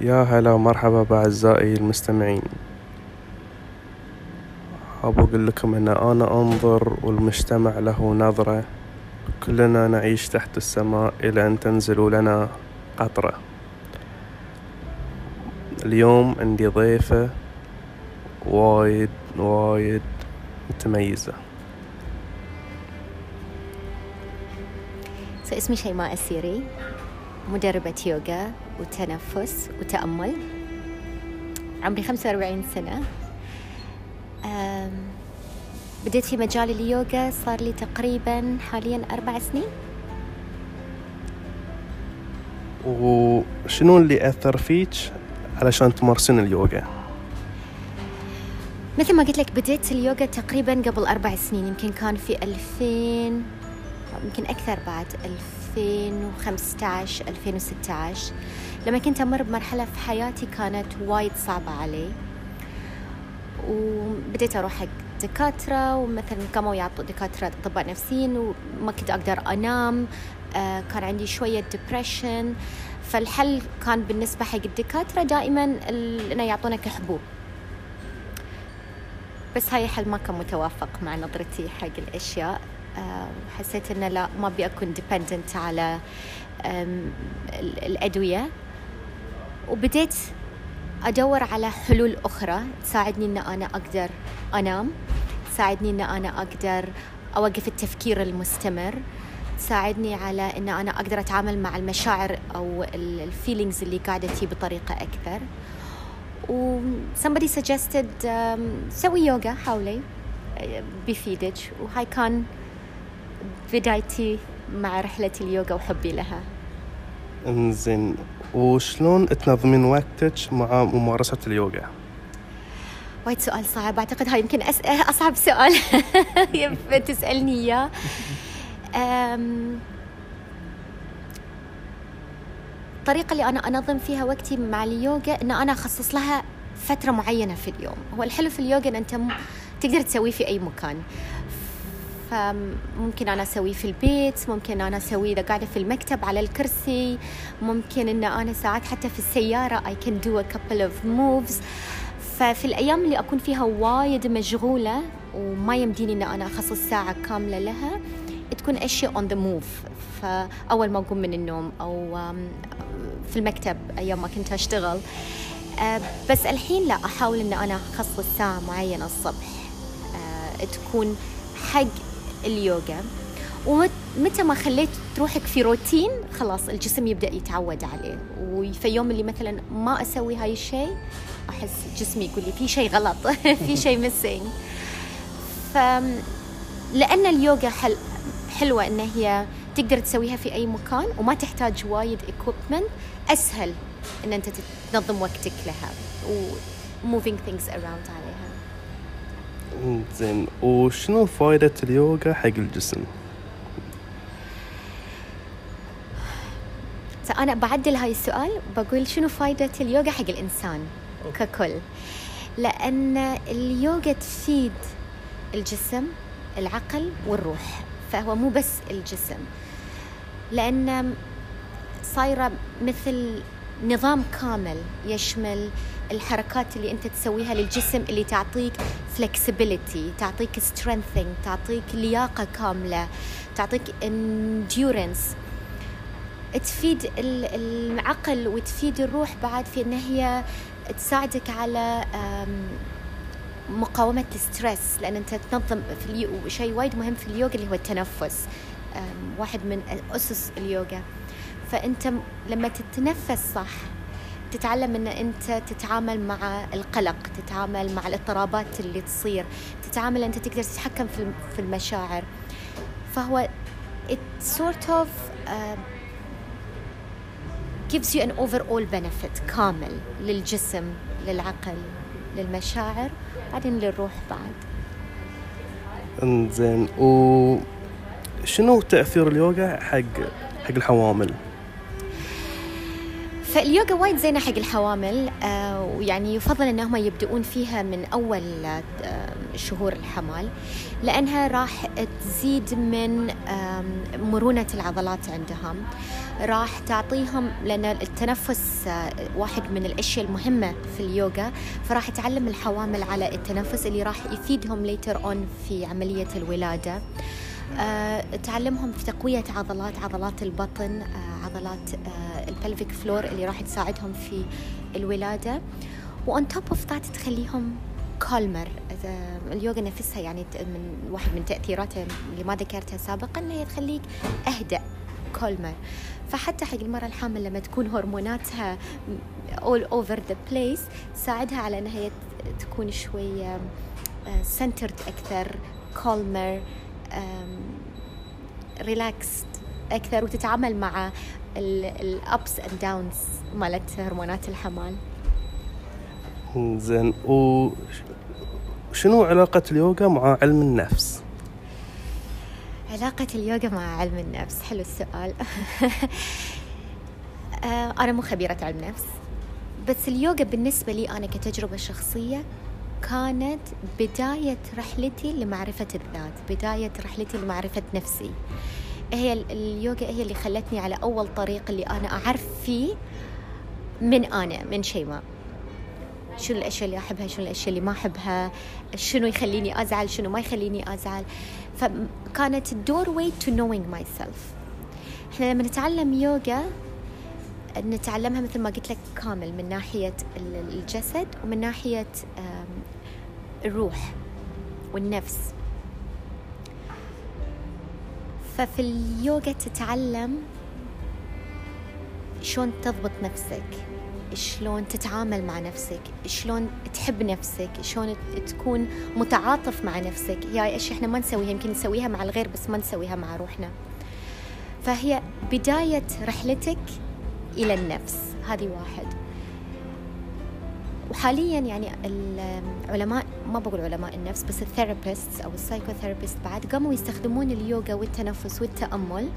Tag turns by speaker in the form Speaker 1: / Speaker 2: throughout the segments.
Speaker 1: يا هلا ومرحبا بأعزائي المستمعين. حاب أقول لكم أن أنا أنظر والمجتمع له نظرة. كلنا نعيش تحت السماء إلى أن تنزل لنا قطرة. اليوم عندي ضيفة وايد وايد متميزة.
Speaker 2: اسمي شيماء السيري مدربة يوغا. وتنفس وتأمل. عمري 45 سنة. بديت في مجال اليوغا صار لي تقريبا حاليا أربع سنين.
Speaker 1: وشنو اللي أثر فيك علشان تمارسين اليوغا؟
Speaker 2: مثل ما قلت لك بديت اليوغا تقريبا قبل أربع سنين. يمكن كان في 2000 يمكن أكثر بعد 2015 2016 لما كنت أمر بمرحلة في حياتي كانت وايد صعبة علي. وبديت أروح حق دكاترة ومثلا قاموا يعطوا دكاترة أطباء نفسيين وما كنت أقدر أنام. آه كان عندي شوية ديبريشن فالحل كان بالنسبة حق الدكاترة دائما إنه يعطونك حبوب. بس هاي حل ما كان متوافق مع نظرتي حق الأشياء. حسيت إنه لا ما أبي أكون dependent على الأدوية. وبديت أدور على حلول أخرى تساعدني إن أنا أقدر أنام تساعدني إن أنا أقدر أوقف التفكير المستمر تساعدني على إن أنا أقدر أتعامل مع المشاعر أو ال feelings اللي قاعدة تجي بطريقة أكثر. و somebody suggested um, سوي يوغا حاولي بيفيدك وهاي كان بدايتي مع رحلة اليوغا وحبي لها.
Speaker 1: إنزين. وشلون تنظمين وقتك مع ممارسة اليوغا؟
Speaker 2: وايد سؤال صعب. أعتقد هاي يمكن أس... أصعب سؤال. تسألني إياه. الطريقة اللي أنا أنظم فيها وقتي مع اليوغا إن أنا أخصص لها فترة معينة في اليوم. هو الحلو في اليوغا إن أنت م... تقدر تسويه في أي مكان. فممكن أنا أسويه في البيت ممكن أنا أسويه إذا قاعدة في المكتب على الكرسي ممكن إن أنا ساعات حتى في السيارة I can do a couple of moves. ففي الأيام اللي أكون فيها وايد مشغولة وما يمديني إن أنا أخصص ساعة كاملة لها تكون أشياء on the move. فأول ما أقوم من النوم أو في المكتب أيام ما كنت أشتغل. أه، بس الحين لا أحاول إن أنا أخصص ساعة معينة الصبح. أه، تكون حق اليوغا. ومتى ما خليت روحك في روتين خلاص الجسم يبدأ يتعود عليه. وفي يوم اللي مثلا ما أسوي هاي الشيء أحس جسمي يقول لي في شيء غلط في شيء missing ف لأن اليوغا حل حلوة إن هي تقدر تسويها في أي مكان وما تحتاج وايد equipment أسهل إن أنت تنظم وقتك لها. و moving things around عليها
Speaker 1: زين. وشنو فائدة اليوغا حق الجسم؟
Speaker 2: أنا بعدل هاي السؤال بقول شنو فائدة اليوغا حق الإنسان ككل؟ لأن اليوغا تفيد الجسم العقل والروح فهو مو بس الجسم. لأن صايرة مثل نظام كامل يشمل الحركات اللي أنت تسويها للجسم اللي تعطيك flexibility تعطيك strengthening تعطيك لياقة كاملة تعطيك endurance. تفيد العقل وتفيد الروح بعد في إن هي تساعدك على مقاومة الستريس. لأن أنت تنظم في شيء وايد مهم في اليوغا اللي هو التنفس. واحد من أسس اليوغا. فأنت لما تتنفس صح تتعلم إن أنت تتعامل مع القلق تتعامل مع الاضطرابات اللي تصير تتعامل أنت تقدر تتحكم في المشاعر فهو it sort of uh, gives you an overall benefit كامل للجسم للعقل للمشاعر بعدين للروح بعد
Speaker 1: انزين و شنو تأثير اليوغا حق حق الحوامل؟
Speaker 2: فاليوغا وايد زينة حق الحوامل آه ويعني يفضل انهم يبدؤون فيها من أول آه شهور الحمل لأنها راح تزيد من مرونة العضلات عندهم. راح تعطيهم لأن التنفس آه، واحد من الأشياء المهمة في اليوغا فراح تعلم الحوامل على التنفس اللي راح يفيدهم later on في عملية الولادة. تعلمهم في تقوية عضلات عضلات البطن عضلات أه ال pelvic floor اللي راح تساعدهم في الولادة. و on top of that تخليهم calmer اليوغا نفسها يعني من واحد من تأثيراتها اللي ما ذكرتها سابقا إنها تخليك أهدأ calmer فحتى حق المرأة الحامل لما تكون هرموناتها all over the place ساعدها على إنها تكون شوي centered أكثر calmer relaxed أكثر وتتعامل مع ال ups and downs مالت هرمونات الحمل.
Speaker 1: زين وشنو علاقة اليوغا مع علم النفس؟
Speaker 2: علاقة اليوغا مع علم النفس حلو السؤال. آه، أنا مو خبيرة علم نفس بس اليوغا بالنسبة لي أنا كتجربة شخصية كانت بداية رحلتي لمعرفة الذات بداية رحلتي لمعرفة نفسي. هي اليوغا هي اللي خلتني على أول طريق اللي أنا أعرف فيه من أنا من شيماء. شنو الأشياء اللي أحبها شنو الأشياء اللي ما أحبها شنو يخليني أزعل شنو ما يخليني أزعل. فكانت ال doorway to knowing myself إحنا لما نتعلم يوغا نتعلمها مثل ما قلت لك كامل من ناحية الجسد ومن ناحية الروح والنفس. ففي اليوغا تتعلم شلون تضبط نفسك شلون تتعامل مع نفسك شلون تحب نفسك شلون تكون متعاطف مع نفسك. هي اشياء إحنا ما نسويها يمكن نسويها مع الغير بس ما نسويها مع روحنا. فهي بداية رحلتك إلى النفس هذه واحد. وحاليا يعني العلماء ما بقول علماء النفس بس ال therapist أو ال psychotherapist بعد قاموا يستخدمون اليوغا والتنفس والتأمل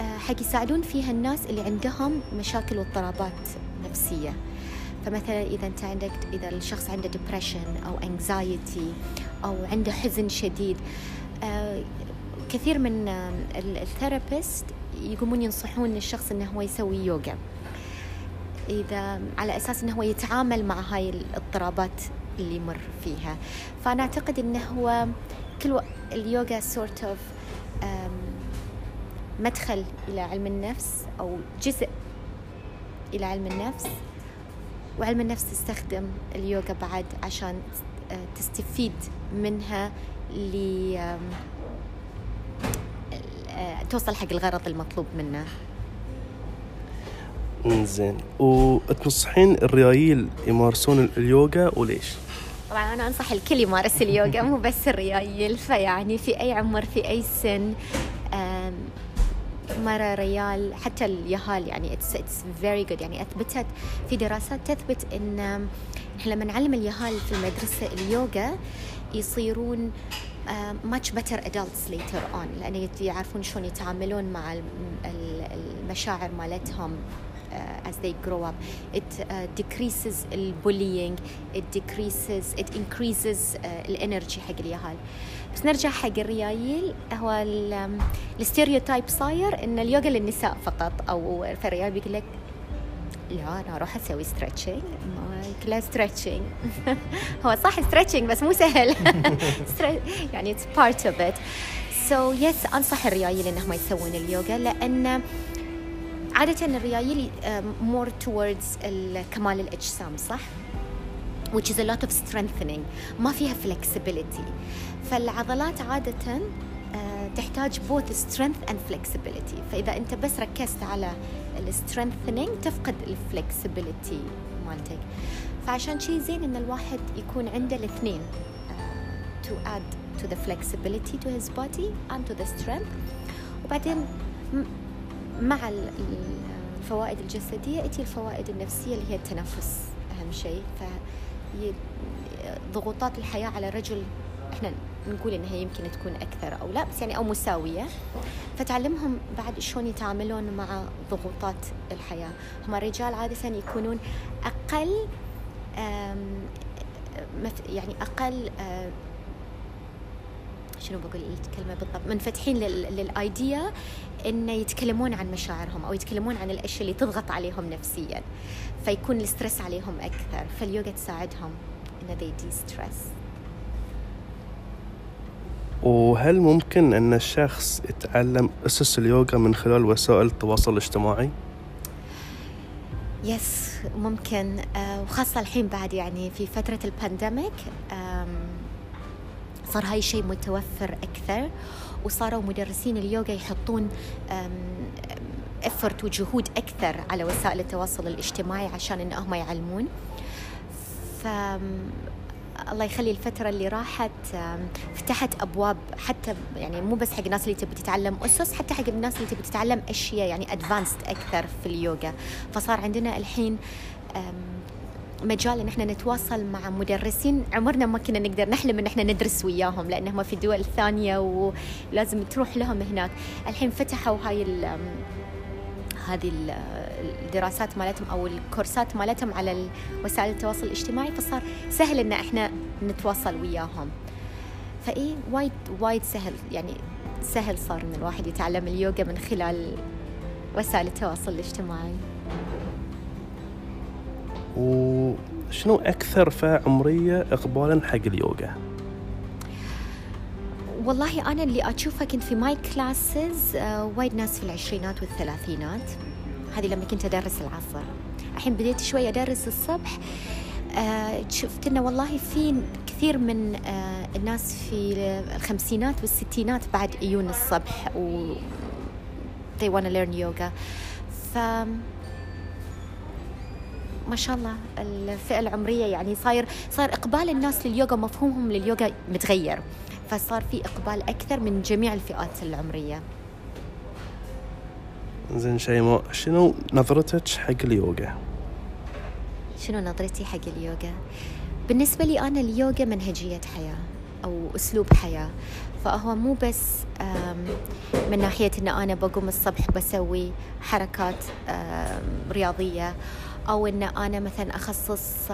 Speaker 2: حق يساعدون فيها الناس اللي عندهم مشاكل واضطرابات نفسية. فمثلا إذا أنت عندك إذا الشخص عنده depression أو anxiety أو عنده حزن شديد آه كثير من ال therapist يقومون ينصحون الشخص إنه هو يسوي يوغا. إذا على أساس إنه هو يتعامل مع هاي الاضطرابات اللي يمر فيها. فأنا أعتقد انه هو كل اليوغا sort of مدخل إلى علم النفس أو جزء إلى علم النفس. وعلم النفس تستخدم اليوغا بعد عشان آه، تستفيد منها ل آه، توصل حق الغرض المطلوب منه.
Speaker 1: زين وتنصحين الريايل يمارسون اليوغا وليش؟
Speaker 2: طبعا أنا أنصح الكل يمارس اليوغا مو بس الريايل. فيعني في أي عمر في أي سن مرة ريال حتى اليهال يعني it's it's very good يعني أثبتت في دراسات تثبت إن إحنا لما نعلم اليهال في المدرسة اليوغا يصيرون much better adults later on لأن يعرفون شلون يتعاملون مع المشاعر مالتهم. As they grow up. It uh, decreases bullying, it decreases, it increases uh, ال energy حق اليهال. بس نرجع حق الريايل. هو ال stereotype صاير إن اليوغا للنساء فقط أو في الريال بيقول لك لا أنا أروح أسوي stretching كلها stretching هو صح stretching بس مو سهل. يعني it's part of it so yes أنصح الريايل انهم يسوون اليوغا لأن عادة الريايل more towards كمال الأجسام صح؟ which is a lot of strengthening ما فيها flexibility فالعضلات عادة آه، تحتاج both strength and flexibility فإذا أنت بس ركزت على strengthening تفقد ال flexibility مالتك فعشان شي زين ان الواحد يكون عنده الاثنين uh, to add to the flexibility to his body and to the strength وبعدين مع الفوائد الجسدية تجي الفوائد النفسية اللي هي التنفس أهم شيء. ف ضغوطات الحياة على الرجل إحنا نقول إنها يمكن تكون أكثر أو لا بس يعني أو مساوية. فتعلمهم بعد شلون يتعاملون مع ضغوطات الحياة. هم الرجال عادة يكونون أقل يعني أقل شنو بقول الكلمة بالضبط. منفتحين لل idea انه يتكلمون عن مشاعرهم أو يتكلمون عن الأشياء اللي تضغط عليهم نفسيا فيكون ال stress عليهم أكثر فاليوغا تساعدهم إن they de-stress.
Speaker 1: وهل ممكن أن الشخص يتعلم أسس اليوغا من خلال وسائل التواصل الاجتماعي؟
Speaker 2: yes ممكن. آه، وخاصة الحين بعد يعني في فترة ال pandemic صار هاي الشيء متوفر أكثر وصاروا مدرسين اليوغا يحطون افرت وجهود أكثر على وسائل التواصل الاجتماعي عشان إنهم يعلمون. ف الله يخلي الفترة اللي راحت فتحت أبواب حتى يعني مو بس حق الناس اللي تبي تتعلم أسس حتى حق الناس اللي تبي تتعلم أشياء يعني أدفانسد أكثر في اليوغا. فصار عندنا الحين مجال إن إحنا نتواصل مع مدرسين عمرنا ما كنا نقدر نحلم إن إحنا ندرس وياهم لأنهم في دول ثانية ولازم تروح لهم هناك. الحين فتحوا هاي هذه الدراسات مالتهم أو الكورسات مالتهم على وسائل التواصل الاجتماعي فصار سهل إن إحنا نتواصل وياهم. فإي وايد وايد سهل يعني سهل صار إن الواحد يتعلم اليوغا من خلال وسائل التواصل الاجتماعي.
Speaker 1: وشنو أكثر فئة عمرية إقبالا حق اليوغا؟
Speaker 2: والله أنا اللي أشوفها كنت في my classes آه، وايد ناس في العشرينات والثلاثينات. هذه لما كنت أدرس العصر. الحين بديت شوي أدرس الصبح. آه، شفت إنه والله في كثير من آه، الناس في الخمسينات والستينات بعد يجون الصبح و they wanna learn yoga. ف ما شاء الله الفئة العمرية يعني صاير صار إقبال الناس لليوغا مفهومهم لليوغا متغير فصار في إقبال أكثر من جميع الفئات العمرية
Speaker 1: زين شيماء شنو نظرتك حق اليوغا؟
Speaker 2: شنو نظرتي حق اليوغا؟ بالنسبة لي أنا اليوغا منهجية حياة أو أسلوب حياة فهو مو بس من ناحية أن أنا بقوم الصبح بسوي حركات رياضية أو أن أنا مثلا أخصص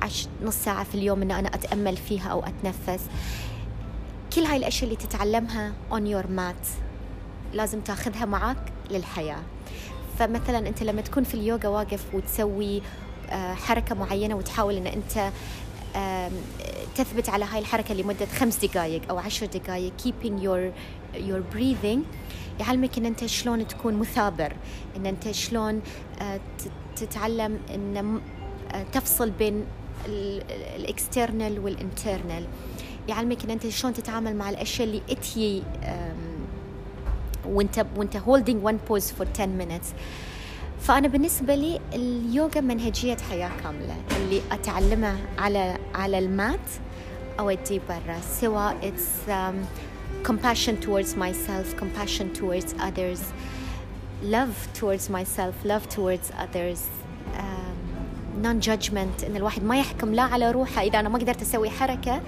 Speaker 2: عش نص ساعة في اليوم أن أنا أتأمل فيها أو أتنفس. كل هاي الأشياء اللي تتعلمها on your mat. لازم تاخذها معك للحياة. فمثلا أنت لما تكون في اليوغا واقف وتسوي آه، حركة معينة وتحاول أن أنت تثبت على هاي الحركة لمدة خمس دقائق أو عشر دقائق keeping your your breathing يعلمك إن أنت شلون تكون مثابر إن أنت شلون آه، تتعلم إن آه، تفصل بين ال external وال internal يعلمك إن أنت شلون تتعامل مع الأشياء اللي اتي وانت وأنت holding one pose for 10 minutes. فأنا بالنسبة لي اليوغا منهجية حياة كاملة. اللي أتعلمها على على ال mat أودي برا. سواء it's um, compassion towards myself compassion towards others. Love towards myself love towards others. non-judgment إن الواحد ما يحكم لا على روحه. إذا أنا ما قدرت أسوي حركة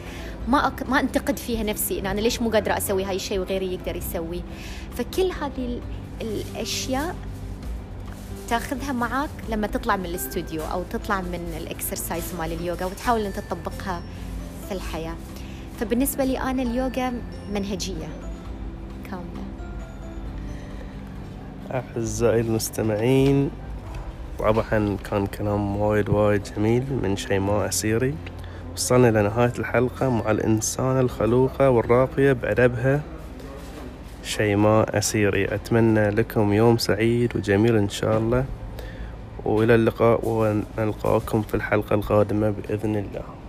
Speaker 2: ما أك... ما أنتقد فيها نفسي. إن أنا ليش مو قادرة أسوي هاي الشيء وغيري يقدر يسوي. فكل هذه الأشياء تأخذها معاك لما تطلع من الاستوديو أو تطلع من ال exercise مال اليوغا وتحاول أن تطبقها في الحياة. فبالنسبة لي أنا اليوغا منهجية.
Speaker 1: أعزائي المستمعين طبعا كان كلام وايد وايد جميل من شيماء أسيري. وصلنا لنهاية الحلقة مع الإنسانة الخلوقة والراقية بعربها شيماء أسيري. أتمنى لكم يوم سعيد وجميل إن شاء الله. وإلى اللقاء ونلقاكم في الحلقة القادمة بإذن الله.